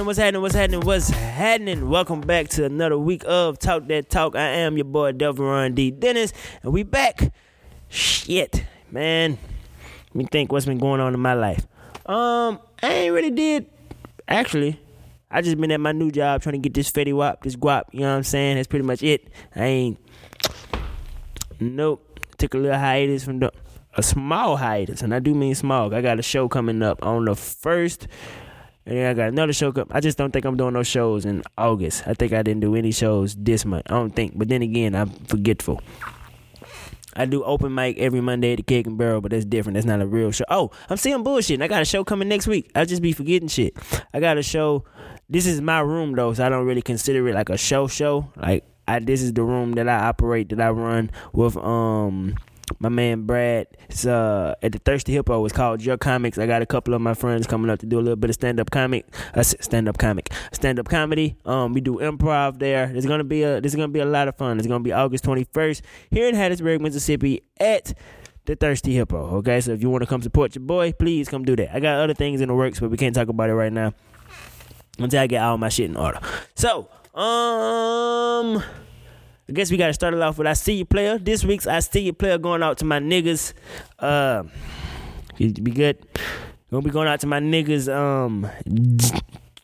happening? What's happening? What's happening? What's happening? Welcome back to another week of Talk That Talk. I am your boy Delvin D. Dennis, and we back. Shit, man. Let me think what's been going on in my life. Um, I ain't really did. Actually, I just been at my new job trying to get this Fetty Wap, this guap. You know what I'm saying? That's pretty much it. I ain't. Nope. Took a little hiatus from the a small hiatus, and I do mean small. I got a show coming up on the first, and then I got another show. I just don't think I'm doing no shows in August. I think I didn't do any shows this month. I don't think, but then again, I'm forgetful. I do open mic every Monday at the Keg and Barrel, but that's different. That's not a real show. Oh, I'm seeing bullshit. I got a show coming next week. I just be forgetting shit. I got a show. This is my room though, so I don't really consider it like a show show. Like I, this is the room that I operate, that I run with um my man Brad. It's uh at the Thirsty Hippo. It's called Your Comics. I got a couple of my friends coming up to do a little bit of stand up comic. Uh, stand up comic. Stand up comedy. Um, we do improv there. There's gonna be a there's gonna be a lot of fun. It's gonna be August 21st here in Hattiesburg, Mississippi at the Thirsty Hippo. Okay, so if you want to come support your boy, please come do that. I got other things in the works, but we can't talk about it right now until I get all my shit in order. So, um. I guess we gotta start it off with I see you player. This week's I see you player going out to my niggas. Uh be good. Gonna be going out to my niggas um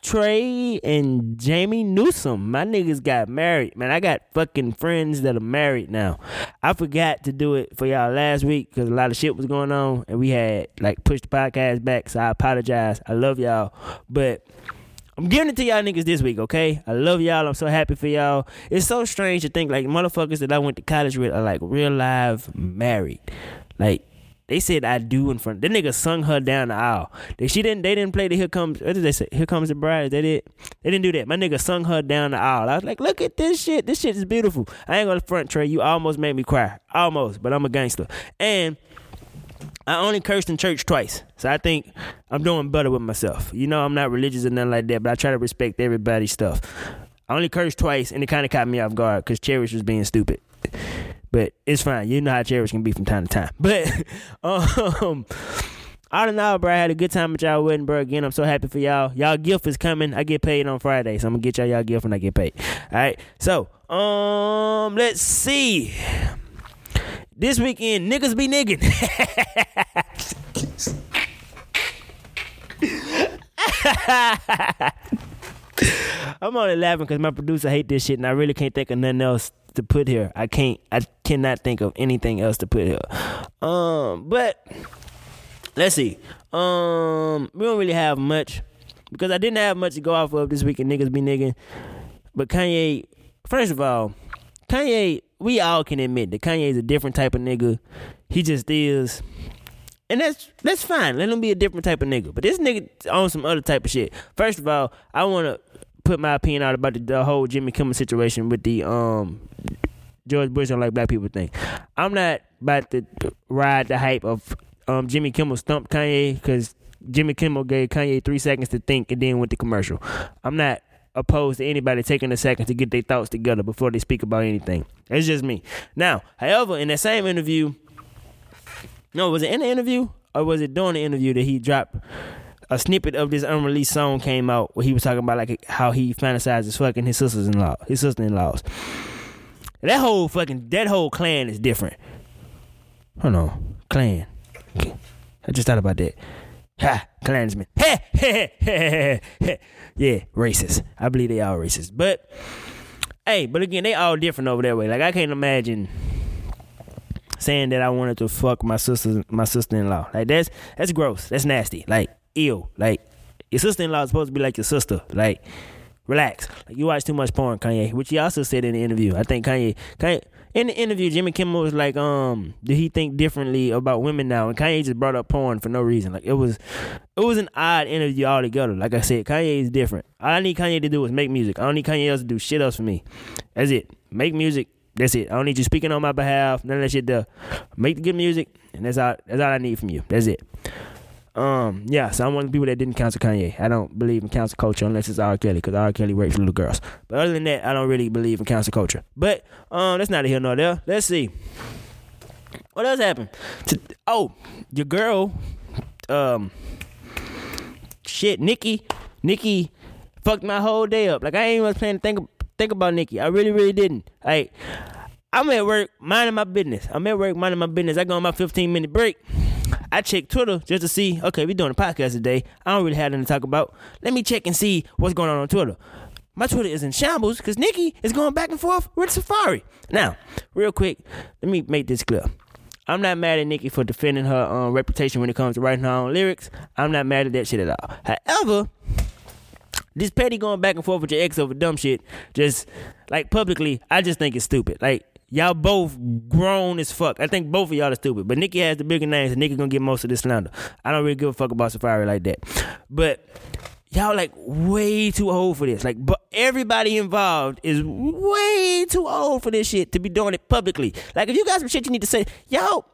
Trey and Jamie Newsom. My niggas got married. Man, I got fucking friends that are married now. I forgot to do it for y'all last week because a lot of shit was going on and we had like pushed the podcast back. So I apologize. I love y'all. But I'm giving it to y'all niggas this week, okay? I love y'all. I'm so happy for y'all. It's so strange to think like motherfuckers that I went to college with are like real live married. Like they said I do in front. That nigga sung her down the aisle. They she didn't. They didn't play the Here Comes. What did they say? Here Comes the Bride. They did. They didn't do that. My nigga sung her down the aisle. I was like, look at this shit. This shit is beautiful. I ain't gonna front Trey. You almost made me cry. Almost, but I'm a gangster. And I only cursed in church twice. So I think I'm doing better with myself. You know, I'm not religious or nothing like that, but I try to respect everybody's stuff. I only cursed twice, and it kind of caught me off guard because Cherish was being stupid. But it's fine. You know how Cherish can be from time to time. But, um, all in all, bro, I had a good time at y'all wedding, bro. Again, I'm so happy for y'all. Y'all gift is coming. I get paid on Friday, so I'm gonna get y'all y'all gift when I get paid. All right. So, um, let's see. This weekend, niggas be niggin'. I'm only laughing because my producer hate this shit, and I really can't think of nothing else to put here. I can't. I cannot think of anything else to put here. Um, but let's see. Um, we don't really have much because I didn't have much to go off of this weekend. Niggas be niggin'. But Kanye, first of all, Kanye, we all can admit that Kanye is a different type of nigga. He just is. And that's that's fine. Let him be a different type of nigga. But this nigga on some other type of shit. First of all, I want to put my opinion out about the, the, whole Jimmy Kimmel situation with the um George Bush don't like black people thing. I'm not about to ride the hype of um Jimmy Kimmel stumped Kanye because Jimmy Kimmel gave Kanye three seconds to think and then went to commercial. I'm not opposed to anybody taking a second to get their thoughts together before they speak about anything. It's just me. Now, however, in that same interview, no, was it in the interview or was it during the interview that he dropped a snippet of this unreleased song came out where he was talking about like how he fantasizes fucking his sisters in law, his sister in laws. That whole fucking that whole clan is different. Hold on, clan. I just thought about that. Ha, ha, Yeah, racist. I believe they are racist. But hey, but again, they all different over that way. Like I can't imagine saying that I wanted to fuck my sister my sister in law. Like that's that's gross. That's nasty. Like ill. Like your sister in law is supposed to be like your sister. Like relax. Like you watch too much porn, Kanye. Which he also said in the interview. I think Kanye Kanye in the interview, Jimmy Kimmel was like, um, did he think differently about women now? And Kanye just brought up porn for no reason. Like it was it was an odd interview altogether. Like I said, Kanye is different. All I need Kanye to do is make music. I don't need Kanye else to do shit else for me. That's it. Make music. That's it. I don't need you speaking on my behalf. None of that shit there. Make the good music, and that's all that's all I need from you. That's it. Um, yeah, so I'm one of the people that didn't cancel Kanye. I don't believe in cancel culture unless it's R. Kelly, because R. Kelly rapes little girls. But other than that, I don't really believe in cancel culture. But um, that's not a here nor there. Let's see. What else happened? Oh, your girl, um, shit, Nicki, Nicki fucked my whole day up. Like I ain't even planning to think think about Nicki. I really, really didn't. Like I'm at work minding my business. I'm at work minding my business. I go on my 15 minute break. I check Twitter just to see, okay, we're doing a podcast today. I don't really have anything to talk about. Let me check and see what's going on on Twitter. My Twitter is in shambles because Nicki is going back and forth with Safaree. Now, real quick, let me make this clear. I'm not mad at Nicki for defending her um, reputation when it comes to writing her own lyrics. I'm not mad at that shit at all. However, this petty going back and forth with your ex over dumb shit, just like publicly, I just think it's stupid. Like y'all both grown as fuck. I think both of y'all are stupid. But Nicki has the bigger names, and Nicki gonna get most of this slander. I don't really give a fuck about Safaree like that. But y'all like way too old for this. Like, but everybody involved is way too old for this shit to be doing it publicly. Like, if you got some shit you need to say, yo,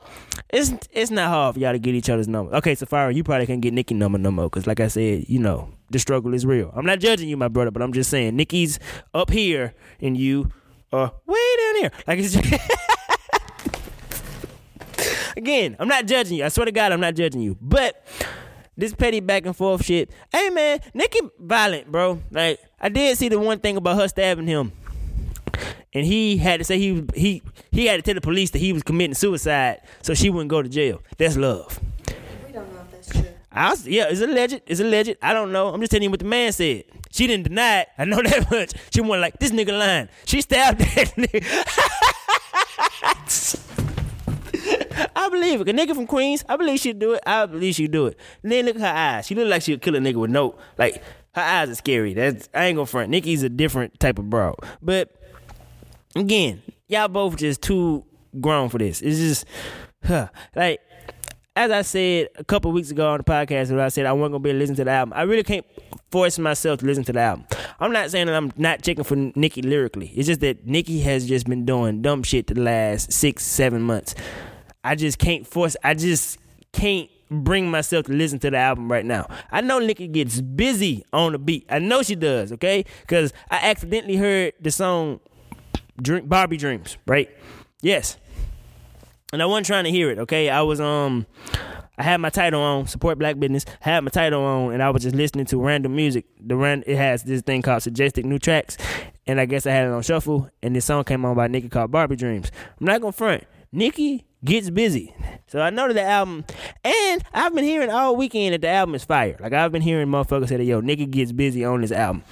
it's it's not hard for y'all to get each other's number. Okay, Safaree, you probably can't get Nicki number no more, cause like I said, you know, the struggle is real. I'm not judging you, my brother, but I'm just saying Nicki's up here and you are way down here. Like it's just Again, I'm not judging you. I swear to God, I'm not judging you. But this petty back and forth shit. Hey man, Nicki violent, bro. Like I did see the one thing about her stabbing him. And he had to say he he he had to tell the police that he was committing suicide so she wouldn't go to jail. That's love. We don't know if that's true. I yeah, it's alleged. It's alleged. I don't know. I'm just telling you what the man said. She didn't deny it. I know that much. She wasn't like this nigga lying. She stabbed that nigga. I believe it. A nigga from Queens, I believe she'd do it. I believe she'd do it. And then look at her eyes. She look like she'd kill a nigga with no like her eyes are scary. That's I ain't gonna front. Nicki's a different type of bro. But again, y'all both just too grown for this. It's just huh. Like as I said a couple weeks ago on the podcast, when I said I wasn't gonna be able to listen to the album, I really can't force myself to listen to the album. I'm not saying that I'm not checking for Nicki lyrically. It's just that Nicki has just been doing dumb shit the last six, seven months. I just can't force. I just can't bring myself to listen to the album right now. I know Nicki gets busy on the beat. I know she does. Okay, because I accidentally heard the song "Drink Barbie Dreams." Right? Yes. And I wasn't trying to hear it. Okay, I was um. I had my Tidal on, support black business. I had my Tidal on, and I was just listening to random music. The ran it has this thing called suggested new tracks, and I guess I had it on shuffle. And this song came on by Nicki called Barbie Dreams. I'm not gonna front. Nicki gets busy, so I that the album, and I've been hearing all weekend that the album is fire. Like I've been hearing motherfuckers say, that, "Yo, Nicki gets busy on this album."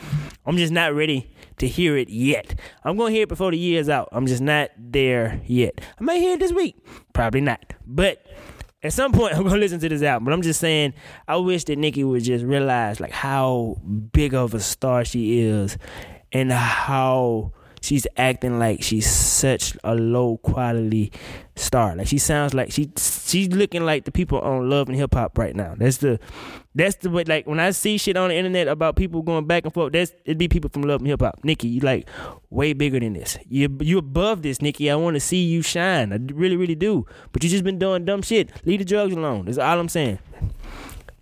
I'm just not ready to hear it yet. I'm gonna hear it before the year's out. I'm just not there yet. I might hear it this week, probably not, but at some point I'm gonna listen to this album. But I'm just saying, I wish that Nicki would just realize like how big of a star she is, and how she's acting like she's such a low quality star. Like she sounds like she she's looking like the people on Love and Hip Hop right now. That's the that's the way. Like when I see shit on the internet about people going back and forth, that's it'd be people from Love and Hip Hop. Nicki, you like way bigger than this. You you above this, Nicki. I want to see you shine. I really really do. But you just been doing dumb shit. Leave the drugs alone. That's all I'm saying.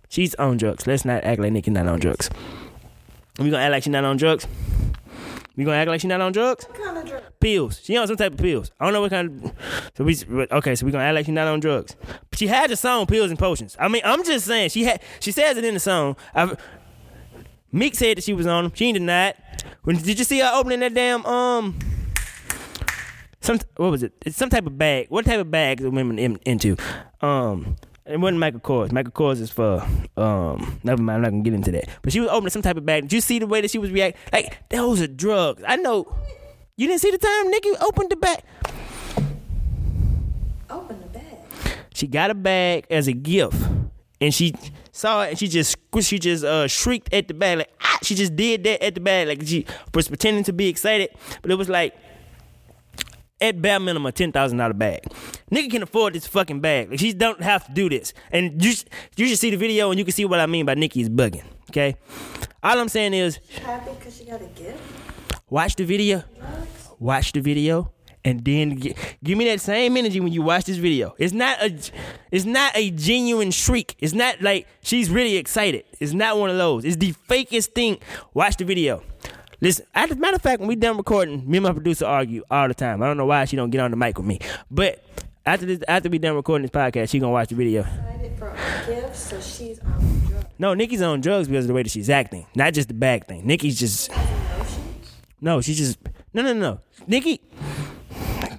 She's on drugs. Let's not act like Nicki not on drugs. We gonna act like she's not on drugs. We gonna act like she not on drugs? What kind of drug? Pills. She on some type of pills. I don't know what kind of. So we okay. So we gonna act like she not on drugs. But she had the song "Pills and Potions." I mean, I'm just saying she had. She says it in the song. I've, Meek said that she was on them. She ain't denied. When did you see her opening that damn um? Some what was it? It's some type of bag. What type of bag are women in, into? Um, it wasn't Michael Kors. Michael Kors is for um. Never mind. I'm not gonna get into that. But she was opening some type of bag. Did you see the way that she was reacting? Like those are drugs. I know. You didn't see the time Nicki opened the bag. Open the bag. She got a bag as a gift, and she saw it, and she just she just uh shrieked at the bag like ah! She just did that at the bag like she was pretending to be excited, but it was like at bare minimum a ten thousand dollar bag. Nigga can afford this fucking bag. Like she don't have to do this. And you you should see the video and you can see what I mean by Nicki is bugging. Okay, all I'm saying is she Happy because she got a gift? watch the video, watch the video, and then gi- give me that same energy when you watch this video. It's not a it's not a genuine shriek. It's not like she's really excited. It's not one of those. It's the fakest thing. Watch the video. Listen, as a matter of fact, when we done recording, me and my producer argue all the time. I don't know why she don't get on the mic with me. But after this, after we done recording this podcast, she gonna watch the video. No, Nicki's on drugs because of the way that she's acting, not just the bag thing. Nicki's just no, she's just no, no, no. Nicki,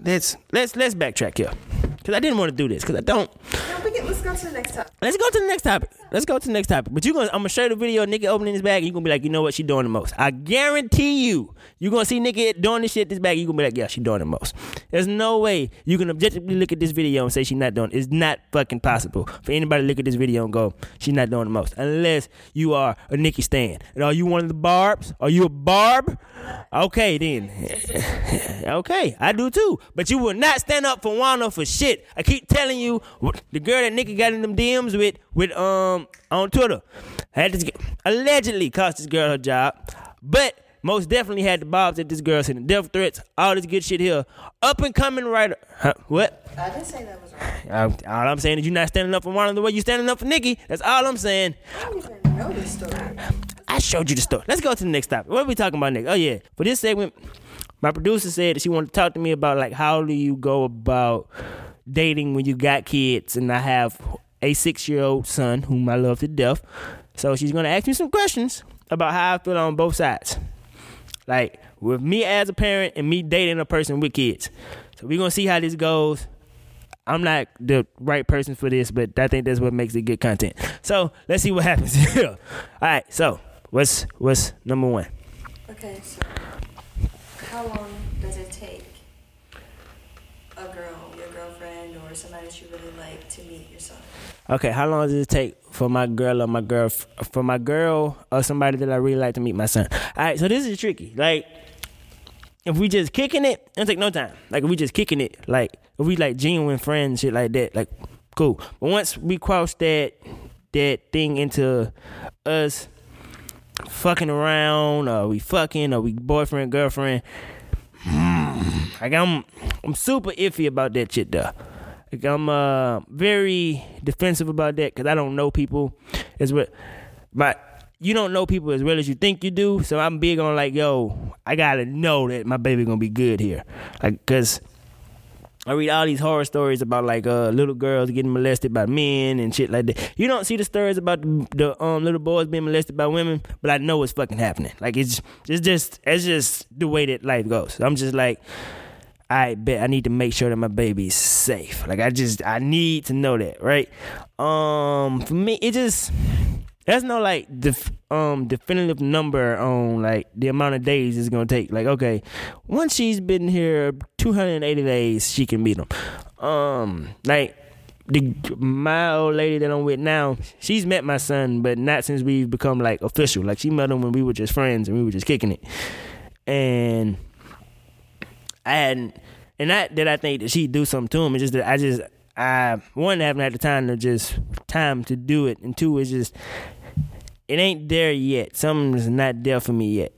let's let's let's backtrack here because I didn't want to do this because I don't. No, get, let's go to the next topic. Let's go to the next topic. Let's go to the next topic. But you gonna I'm gonna show you the video of Nicki opening his bag. And you gonna be like, you know what? She doing the most. I guarantee you. You gonna see Nicki doing this shit this bag. You gonna be like, yeah, she doing the most. There's no way you can objectively look at this video and say she's not doing. It's not fucking possible for anybody to look at this video and go, she's not doing the most, unless you are a Nicki stan. And are you one of the barbs? Are you a barb? Okay then. okay, I do too. But you will not stand up for Wanda for shit. I keep telling you, the girl that Nicki got in them DMs with, with um on Twitter, had this allegedly cost this girl her job, but most definitely had the barbs at this girl sending death threats, all this good shit here. Up and coming writer. Huh, what? I didn't say that was right. All I'm saying is you're not standing up for Wanda the way you're standing up for Nicki. That's all I'm saying. I don't even know this story. I showed you the story. Let's go to the next topic. What are we talking about next? Oh yeah, for this segment, my producer said that she wanted to talk to me about like how do you go about dating when you got kids, and I have a six year old son whom I love to death. So she's gonna ask me some questions about how I feel on both sides, like with me as a parent and me dating a person with kids. So we're gonna see how this goes. I'm not the right person for this, but I think that's what makes it good content. So let's see what happens. All right, so what's what's number one? Okay, so how long does it take a girl, your girlfriend, or somebody that you really like to meet your son? Okay, how long does it take for my girl or my girl for my girl or somebody that I really like to meet my son? All right, so this is tricky. Like, if we just kicking it, it take no time. Like if we just kicking it, like if we like genuine friends, shit like that, like cool. But once we cross that that thing into us fucking around, or we fucking, or we boyfriend girlfriend, hmm, like I'm I'm super iffy about that shit though. Like I'm uh very defensive about that because I don't know people as well. But you don't know people as well as you think you do. So I'm big on like, yo, I gotta know that my baby gonna be good here, like because. I read all these horror stories about like uh little girls getting molested by men and shit like that. You don't see the stories about the, the um little boys being molested by women, but I know it's fucking happening. Like it's it's just it's just the way that life goes. I'm just like I bet I need to make sure that my baby is safe. Like I just I need to know that, right? Um for me it just there's no like def, um definitive number on like the amount of days it's gonna take. Like okay, once she's been here 280 days, she can meet him. Um like the my old lady that I'm with now, she's met my son, but not since we've become like official. Like she met him when we were just friends and we were just kicking it. And I hadn't, and not that I think that she'd do something to him. It's just that I just, I one haven't had the time to just time to do it, and two is just it ain't there yet. Something's not there for me yet.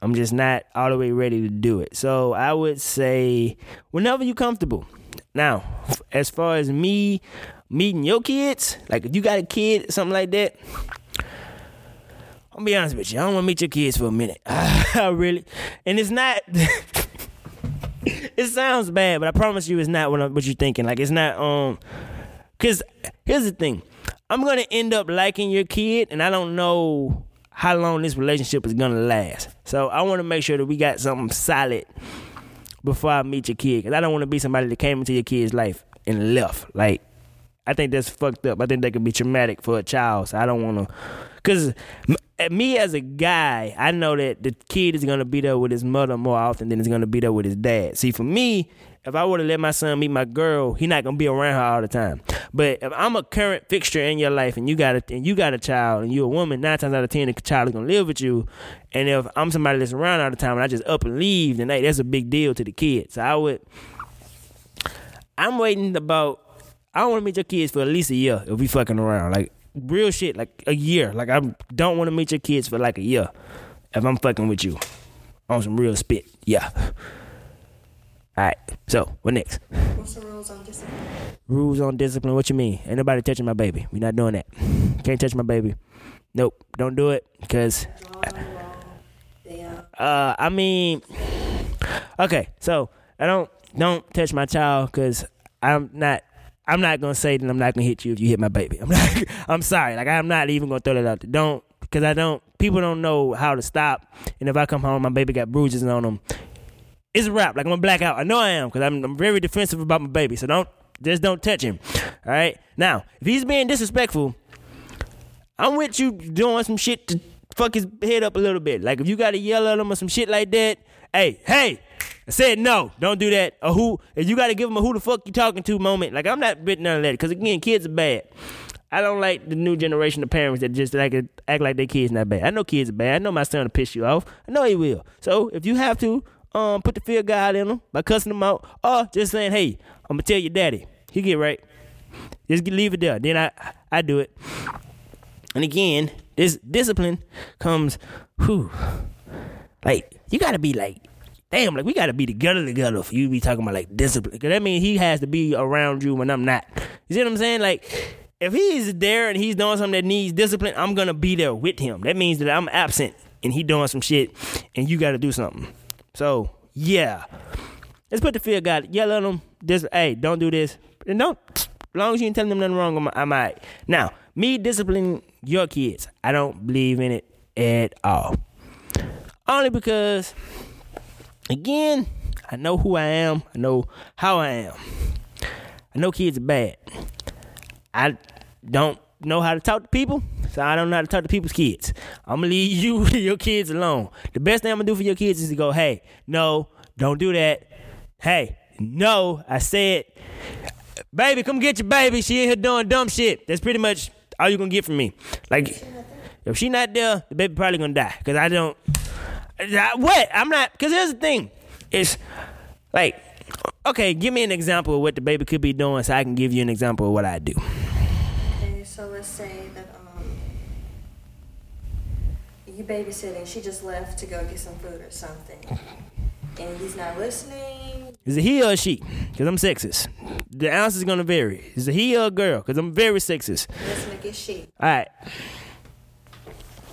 I'm just not all the way ready to do it. So I would say whenever you're comfortable. Now, as far as me meeting your kids, like if you got a kid, something like that. I'll be honest with you. I don't want to meet your kids for a minute. I really, and it's not. it sounds bad, but I promise you, it's not what, I'm, what you're thinking. Like it's not um, cause here's the thing, I'm gonna end up liking your kid, and I don't know how long this relationship is gonna last. So I want to make sure that we got something solid before I meet your kid, cause I don't want to be somebody that came into your kid's life and left. Like I think that's fucked up. I think that could be traumatic for a child. So I don't want to, cause eh, me as a guy, I know that the kid is gonna be there with his mother more often than he's gonna be there with his dad. See, for me, if I were to let my son meet my girl, he not gonna be around her all the time. But if I'm a current fixture in your life and you got a and you got a child and you're a woman, nine times out of ten the child is gonna live with you. And if I'm somebody that's around all the time and I just up and leave, then hey, that's a big deal to the kids. So I would. I'm waiting about. I want to meet your kids for at least a year if we fucking around. Like real shit, like a year. Like I don't want to meet your kids for like a year if I'm fucking with you on some real spit. Yeah. All right. So what next? What's the rules on discipline? Rules on discipline. What you mean? Ain't nobody touching my baby. We not doing that. Can't touch my baby. Nope. Don't do it because Draw a wall. Yeah. uh I mean okay. So I don't don't touch my child because I'm not I'm not gonna say that I'm not gonna hit you if you hit my baby. I'm not, I'm sorry. Like I'm not even gonna throw that out there. Don't because I don't. People don't know how to stop. And if I come home, my baby got bruises on them. It's a wrap. Like I'm gonna black out. I know I am because I'm, I'm very defensive about my baby. So don't just don't touch him. All right. Now if he's being disrespectful, I'm with you doing some shit to fuck his head up a little bit. Like if you gotta yell at him or some shit like that. Hey, hey, I said no, don't do that. Or who? You got to give them a who the fuck you talking to moment. Like I'm not with none of that because again, kids are bad. I don't like the new generation of parents that just like act like their kids not bad. I know kids are bad. I know my son will piss you off. I know he will. So if you have to, um, put the fear God in them by cussing them out, or just saying, "Hey, I'm gonna tell your daddy." He get right. Just leave it there. Then I I do it. And again, this discipline comes, whew, like you gotta be like damn, like we gotta be together together for you be talking about like discipline. Cause that means he has to be around you when I'm not. You see what I'm saying? Like if he's there and he's doing something that needs discipline, I'm gonna be there with him. That means that I'm absent and he doing some shit and you gotta do something. So yeah. Let's put the fear God. Yell at him. This hey, don't do this. And don't as long as you ain't telling them nothing wrong, I'm, I'm all right. Now, me disciplining your kids, I don't believe in it at all. Only because again, I know who I am. I know how I am. I know kids are bad. I don't know how to talk to people, so I don't know how to talk to people's kids. I'm gonna leave you your kids alone. The best thing I'm gonna do for your kids is to go, hey, no, don't do that. Hey, no, I said, baby, come get your baby. She in here doing dumb shit. That's pretty much all you're gonna get from me. Like, if she not there, the baby probably gonna die. Cause I don't. What? I'm not. Cause here's the thing. It's like, okay, give me an example of what the baby could be doing, so I can give you an example of what I do. Okay, so let's say that um, you babysitting. She just left to go get some food or something, and he's not listening. Is it he or she? Because I'm sexist. The answer is gonna vary. Is it he or a girl? Because I'm very sexist. Listening to get she. All right.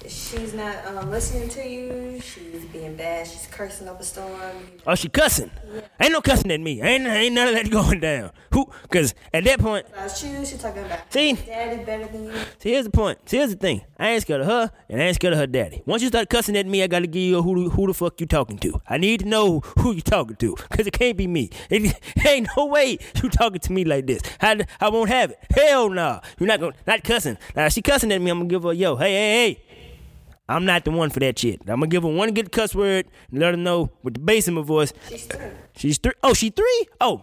She's not um, listening to you. She's being bad. She's cursing up a storm. Oh, she cussing. Yeah. Ain't no cussing at me. Ain't ain't none of that going down. Who? Because at that point, About you, she's talking about See? daddy better than you. see, here's the point. See, here's the thing. I ain't scared of her, and I ain't scared of her daddy. Once you start cussing at me, I gotta give you a who who the fuck you talking to. I need to know who you talking to, cause it can't be me. It, ain't no way you talking to me like this. I, I won't have it. Hell nah. You're not gonna not cussing. Now if she cussing at me, I'm gonna give her yo. Hey hey hey. I'm not the one for that shit. I'm gonna give her one good cuss word and let her know with the bass in my voice. She's through. She's three. Oh, she three? Oh,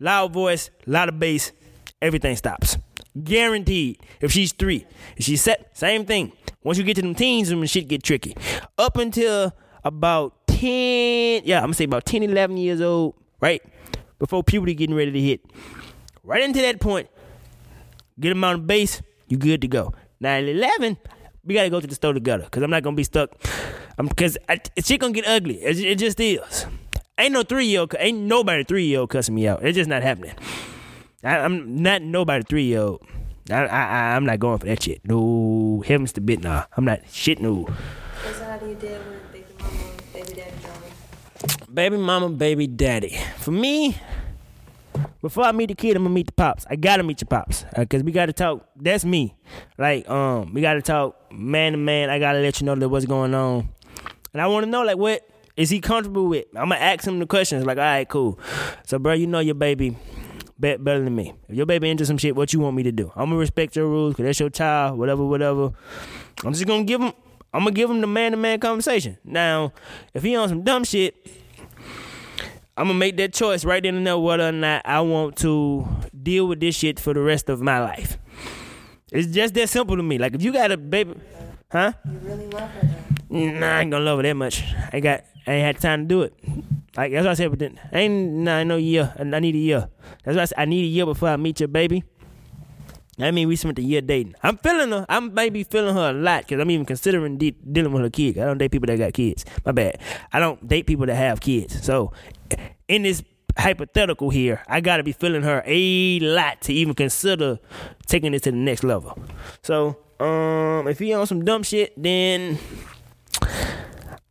loud voice, loud of bass, everything stops. Guaranteed. If she's three, if she's set, same thing. Once you get to them teens, when shit get tricky. Up until about 10, yeah, I'm gonna say about 10, 11 years old, right? Before puberty getting ready to hit. Right into that point, get them on the base, you good to go. Now at 11, we gotta go to the store together, cause I'm not gonna be stuck. I'm cause I, shit gonna get ugly. It, it just is. Ain't no three year old, ain't nobody three year old cussing me out. It's just not happening. I, I'm not nobody three year old. I, I, I'm not going for that shit. No, heavens to bit, nah. I'm not shit. No, So how do you deal with baby mama, baby daddy baby mama, baby daddy. For me, before I meet the kid, I'm gonna meet the pops. I gotta meet your pops, uh, cause we gotta talk. That's me. Like, um, we gotta talk man to man. I gotta let you know that what's going on, and I want to know like what is he comfortable with. I'm gonna ask him the questions. Like, all right, cool. So, bro, you know your baby be- better than me. If your baby into some shit, what you want me to do? I'm gonna respect your rules, cause that's your child. Whatever, whatever. I'm just gonna give him. I'm gonna give him the man to man conversation. Now, if he on some dumb shit. I'm gonna make that choice right then and there whether or not I want to deal with this shit for the rest of my life. It's just that simple to me. Like if you got a baby, huh? You really love her. Nah, I ain't gonna love her that much. I ain't got, I ain't had time to do it. Like that's what I said. But then, I ain't, nah, I no year. I I need a year. That's why I said I need a year before I meet your baby. I mean, we spent a year dating. I'm feeling her. I'm maybe feeling her a lot because I'm even considering de- dealing with her kid. I don't date people that got kids. My bad. I don't date people that have kids. So, in this hypothetical here, I gotta be feeling her a lot to even consider taking it to the next level. So, um, if he on some dumb shit, then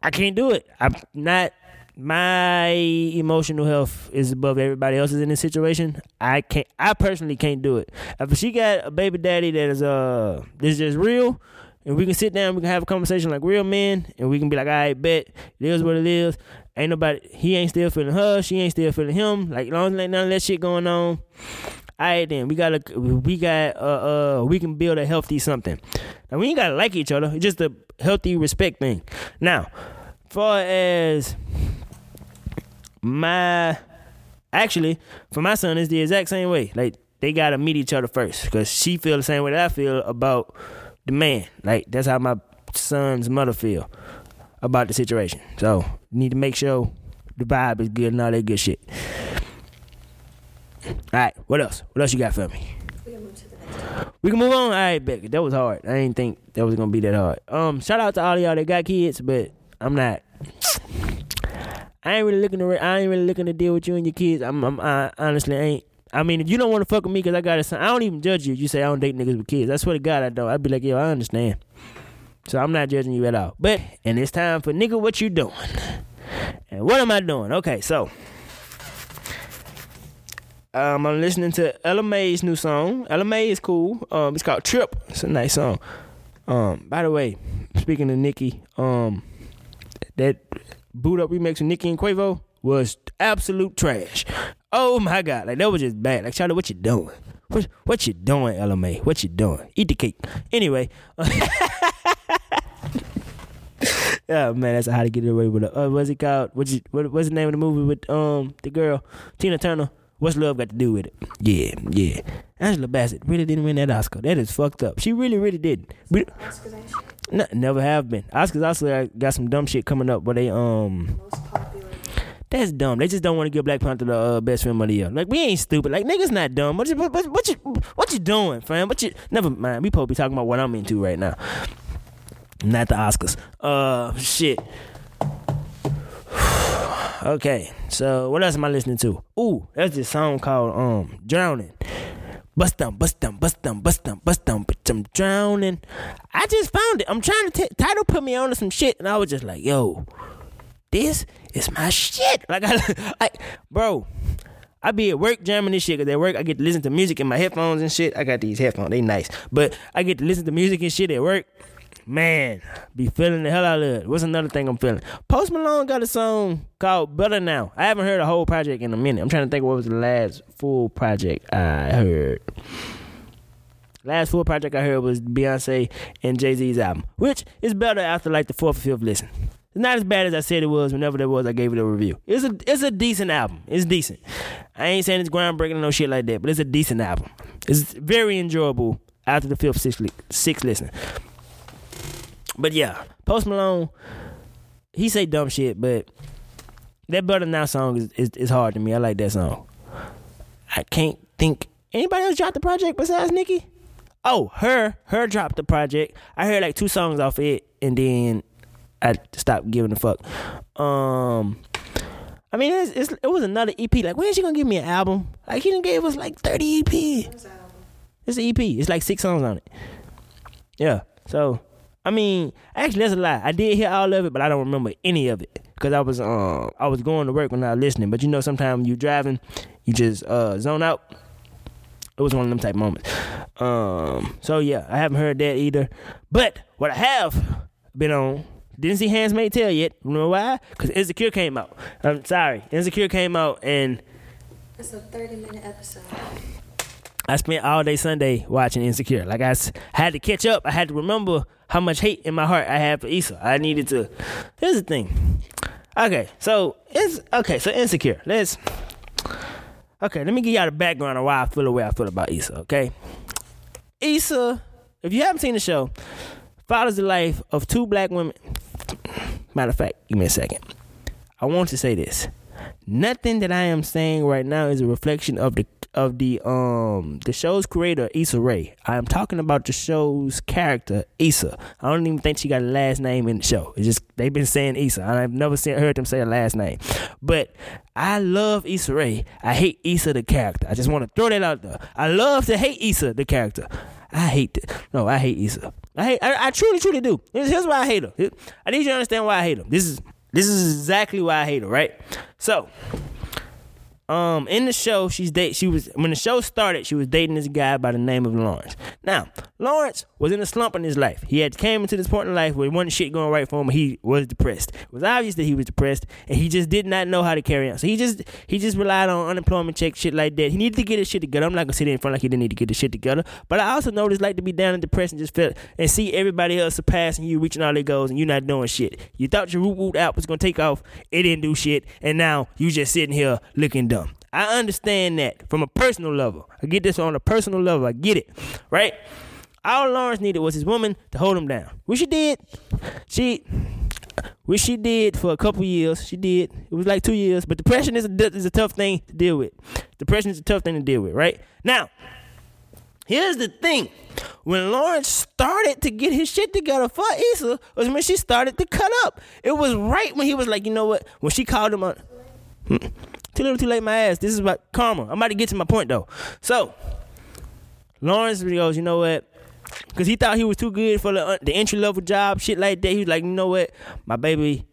I can't do it. I'm not my emotional health is above everybody else's in this situation. I can't. I personally can't do it. If she got a baby daddy that is uh, this is just real, and we can sit down, we can have a conversation like real men, and we can be like, all right, bet it is what it is. Ain't nobody. He ain't still feeling her. She ain't still feeling him. Like long as ain't none of that shit going on. All right, then we gotta we got uh uh we can build a healthy something. Now we ain't gotta like each other. It's just a healthy respect thing. Now, far as my actually for my son it's the exact same way. Like they gotta meet each other first because she feel the same way that I feel about the man. Like that's how my son's mother feel about the situation. So need to make sure the vibe is good and all that good shit. All right, what else? What else you got for me? We can move to the next. We can move on. All right, Becky. That was hard. I didn't think that was gonna be that hard. Um, shout out to all y'all that got kids, but I'm not. I ain't really looking to. I ain't really looking to deal with you and your kids. I'm. I'm I honestly ain't. I mean, if you don't want to fuck with me because I got a son, I don't even judge you. You say I don't date niggas with kids. I swear to God, I don't. I'd be like, yo, I understand. So I'm not judging you at all. But and it's time for nigga, what you doing? And what am I doing? Okay, so um, I'm listening to Ella Mai's new song. Ella May is cool. Um, it's called Trip. It's a nice song. Um, by the way, speaking of Nicki, um, that Boo'd Up remix of Nicki and Quavo was absolute trash. Oh my god, like that was just bad. Like Charlie, what you doing? What what you doing, Ella Mai? What you doing? Eat the cake. Anyway. oh man, that's how to get away with it. Uh, what's it called? What's it, what, what's the name of the movie with um the girl Tina Turner? What's love got to do with it? Yeah, yeah. Angela Bassett really didn't win that Oscar. That is fucked up. She really, really. But, Oscars. No, never have been. Oscars also got some dumb shit coming up but they um that's dumb. They just don't want to give Black Panther the uh, best film of the year. Like we ain't stupid. Like niggas not dumb. What you what, what, what you what you doing, fam? What you never mind. We be talking about what I'm into right now. Not the Oscars. Uh shit. okay. So what else am I listening to? Ooh, that's this song called um Drowning. Bust down, bust down, bust down, bust down, bust down, bitch, I'm drowning. I just found it. I'm trying to t- Tidal put me on to some shit, and I was just like, yo, this is my shit. Like I like bro. I be at work jamming this shit because at work I get to listen to music in my headphones and shit. I got these headphones, they nice. But I get to listen to music and shit at work. Man, be feeling the hell out of it. What's another thing I'm feeling? Post Malone got a song called Better Now. I haven't heard a whole project in a minute. I'm trying to think what was the last full project I heard. Last full project I heard was Beyonce and Jay Z's album, which is better after like the fourth or fifth listen. It's not as bad as I said it was. Whenever there was, I gave it a review. It's a it's a decent album. It's decent. I ain't saying it's groundbreaking or no shit like that, but it's a decent album. It's very enjoyable after the fifth, sixth, sixth listen. But yeah, Post Malone, he say dumb shit, but that Better Now song is, is is hard to me. I like that song. I can't think anybody else dropped the project besides Nicki. Oh, H.E.R. H.E.R. dropped the project. I heard like two songs off it, and then I stopped giving a fuck. Um, I mean, it's, it's, it was another EP. Like, when is she gonna give me an album? Like, he didn't gave us like thirty EP. What's that album? It's an EP. It's like six songs on it. Yeah. So, I mean, actually, that's a lie. I did hear all of it, but I don't remember any of it because I was uh, I was going to work when I was listening. But you know, sometimes you driving, you just uh, zone out. It was one of them type moments. Um. So yeah, I haven't heard that either. But what I have been on. Didn't see Handmaid's Tale yet. You know why? Because Insecure came out. I'm sorry. Insecure came out and It's a 30 minute episode. I spent all day Sunday watching Insecure. Like I had to catch up. I had to remember how much hate in my heart I had for Issa. I needed to. Here's the thing. Okay, so it's okay. So Insecure. Let's. Okay, let me give y'all the background on why I feel the way I feel about Issa. Okay, Issa. If you haven't seen the show, follows the life of two black women. Matter of fact, give me a second. I want to say this. Nothing that I am saying right now is a reflection of the of the um the show's creator Issa Rae. I am talking about the show's character Issa. I don't even think she got a last name in the show. It's just they've been saying Issa. I've never seen heard them say a last name. But I love Issa Rae. I hate Issa the character. I just want to throw that out there. I love to hate Issa the character. I hate it. No, I hate Issa. I hate. I, I truly, truly do. Here's, why I hate her. I need you to understand why I hate her. This is This is exactly why I hate her, right? So, um, in the show, she's date. She was when the show started. She was dating this guy by the name of Lawrence. Now, Lawrence was in a slump in his life. He had came into this point in life where wasn't shit going right for him. He was depressed. It was obvious that he was depressed, and he just did not know how to carry on. So he just he just relied on unemployment checks, shit like that. He needed to get his shit together. I'm not gonna sit in front like he didn't need to get his shit together. But I also it's like to be down and depressed and just feel and see everybody else surpassing you, reaching all their goals, and you not doing shit. You thought your root root out was gonna take off. It didn't do shit, and now you just sitting here looking dumb. I understand that from a personal level. I get this on a personal level. I get it, right? All Lawrence needed was his woman to hold him down, which she did. She, which she did for a couple years. She did. It was like two years. But depression is a, is a tough thing to deal with. Depression is a tough thing to deal with, right? Now, here's the thing. When Lawrence started to get his shit together for Issa, was when she started to cut up. It was right when he was like, you know what? When she called him on. Too little, too late, my ass. This is about karma. I'm about to get to my point though. So, Lawrence goes, you know what? Because he thought he was too good for the, uh, the entry level job, shit like that. He was like, you know what? My baby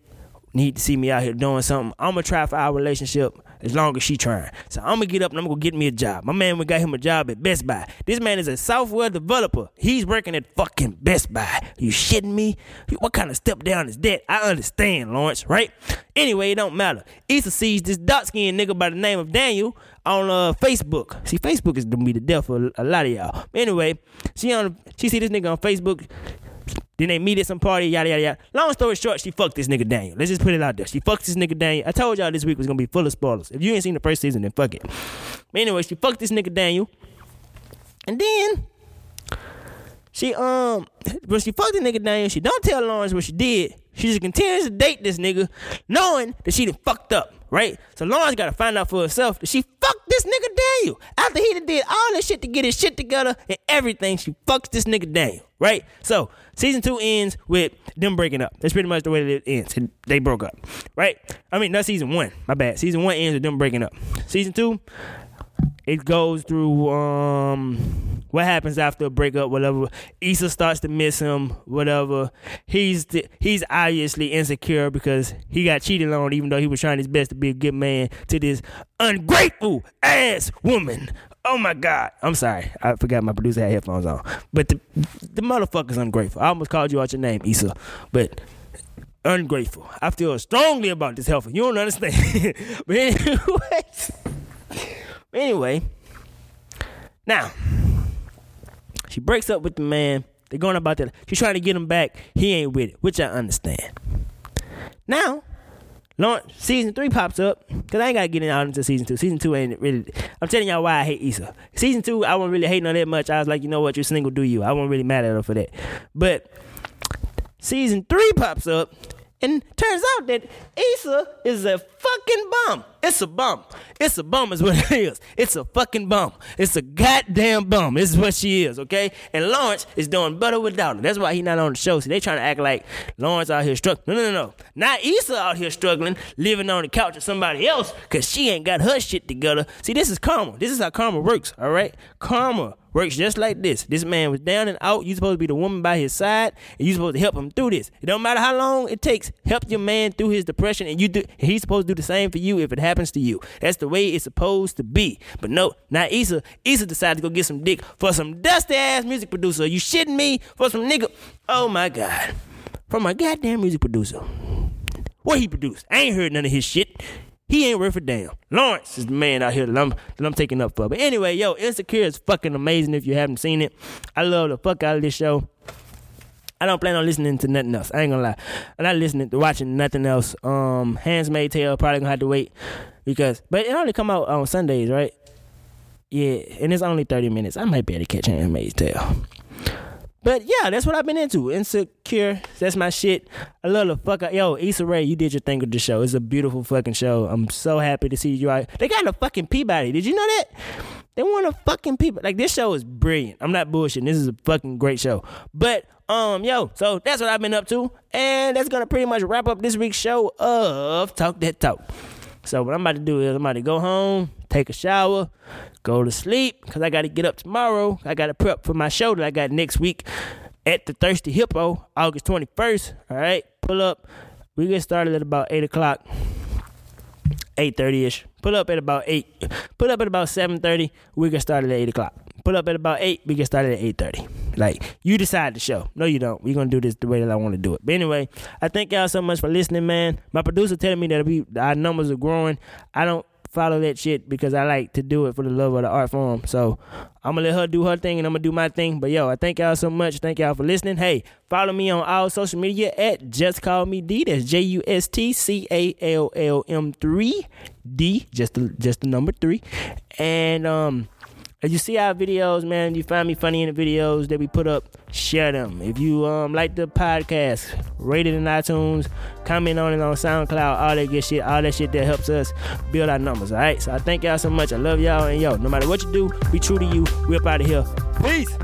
need to see me out here doing something. I'm gonna try for our relationship as long as she trying. So I'm gonna get up and I'm gonna get me a job. My man we got him a job at Best Buy. This man is a software developer. He's working at fucking Best Buy. You shitting me? What kind of step down is that? I understand, Lawrence, right? Anyway, it don't matter. Issa sees this dark skinned nigga by the name of Daniel on uh, Facebook. See, Facebook is gonna be the death for a lot of y'all. Anyway, she on she see this nigga on Facebook. Then they meet at some party, yada yada yada. Long story short, she fucked this nigga Daniel. Let's just put it out there. She fucked this nigga Daniel. I told y'all this week was gonna be full of spoilers. If you ain't seen the first season, then fuck it. But anyway, she fucked this nigga Daniel. And then she um when she fucked the nigga Daniel, she don't tell Lawrence what she did. She just continues to date this nigga, knowing that she done fucked up, right? So Lawrence gotta find out for herself that she fucked this nigga Daniel. After he done did all this shit to get his shit together and everything, she fucks this nigga Daniel, right? So season two ends with them breaking up. That's pretty much the way that it ends. They broke up, right? I mean, not season one. My bad. Season one ends with them breaking up. Season two, it goes through um what happens after a breakup, whatever. Issa starts to miss him, whatever. He's he's obviously insecure because he got cheated on, even though he was trying his best to be a good man to this ungrateful ass woman. Oh my God! I'm sorry, I forgot my producer had headphones on. But the the motherfucker's ungrateful. I almost called you out your name, Issa, but ungrateful. I feel strongly about this health. You don't understand. but anyway, anyway, now she breaks up with the man. They're going about that. She's trying to get him back. He ain't with it, which I understand. Now, Lawrence, season three pops up because I ain't gotta get it out into season two. Season two ain't really. I'm telling y'all why I hate Issa. Season two, I wasn't really hating on that much. I was like, you know what, you're single, do you? I wasn't really mad at her for that. But season three pops up, and turns out that Issa is a fucking bum. It's a bum. It's a bum is what it is. It's a fucking bum. It's a goddamn bum. This is what she is, okay? And Lawrence is doing better without her. That's why he not on the show. See, they trying to act like Lawrence out here struggling. No, no, no, no. Not Issa out here struggling, living on the couch of somebody else because she ain't got her shit together. See, this is karma. This is how karma works, all right? Karma works just like this. This man was down and out. You supposed to be the woman by his side, and you supposed to help him through this. It don't matter how long it takes. Help your man through his depression, and you do. And he's supposed to do the same for you if it happens to you. That's the way it's supposed to be. But no, not Issa. Issa decided to go get some dick for some dusty ass music producer. You shitting me for some nigga? Oh my god, from my goddamn music producer. What he produced? I ain't heard none of his shit. He ain't worth a damn. Lawrence is the man out here that I'm, that I'm taking up for. But anyway, yo, Insecure is fucking amazing if you haven't seen it. I love the fuck out of this show. I don't plan on listening to nothing else. I ain't gonna lie. I'm not listening to watching nothing else. Um, Handmaid's Tale probably gonna have to wait because, but it only come out on Sundays, right? Yeah, and it's only 30 minutes. I might be able to catch Handmaid's Tale. But yeah, that's what I've been into. Insecure. That's my shit. I love the fuck. Yo, Issa Rae, you did your thing with the show. It's a beautiful fucking show. I'm so happy to see you out. They got a fucking Peabody. Did you know that? They want a fucking Peabody. Like this show is brilliant. I'm not bullshitting. This is a fucking great show. But um, yo, so that's what I've been up to, and that's gonna pretty much wrap up this week's show of Talk That Talk. So what I'm about to do is I'm about to go home, take a shower, go to sleep, because I got to get up tomorrow. I got to prep for my show that I got next week at the Thirsty Hippo, August 21st. All right, pull up. We get started at about eight o'clock. 8.30 ish. Pull up at about 8. Pull up at about 7.30. We get started at 8 o'clock. Pull up at about 8. We get started at 8.30. Like, you decide the show. No, you don't. We're going to do this the way that I want to do it. But anyway, I thank y'all so much for listening, man. My producer telling me that we, our numbers are growing. I don't follow that shit because I like to do it for the love of the art form. So I'm gonna let her do her thing and I'm gonna do my thing. But yo, I thank y'all so much. Thank y'all for listening. Hey, follow me on all social media at Just Call Me D. That's J U S T C A L L M three D. Just the just the number three. And um if you see our videos, man, you find me funny in the videos that we put up, share them. If you um like the podcast, rate it in iTunes, comment on it on SoundCloud, all that good shit, all that shit that helps us build our numbers. All right. So I thank y'all so much. I love y'all, and yo, no matter what you do, be true to you. We up out of here. Peace.